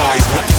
eyes.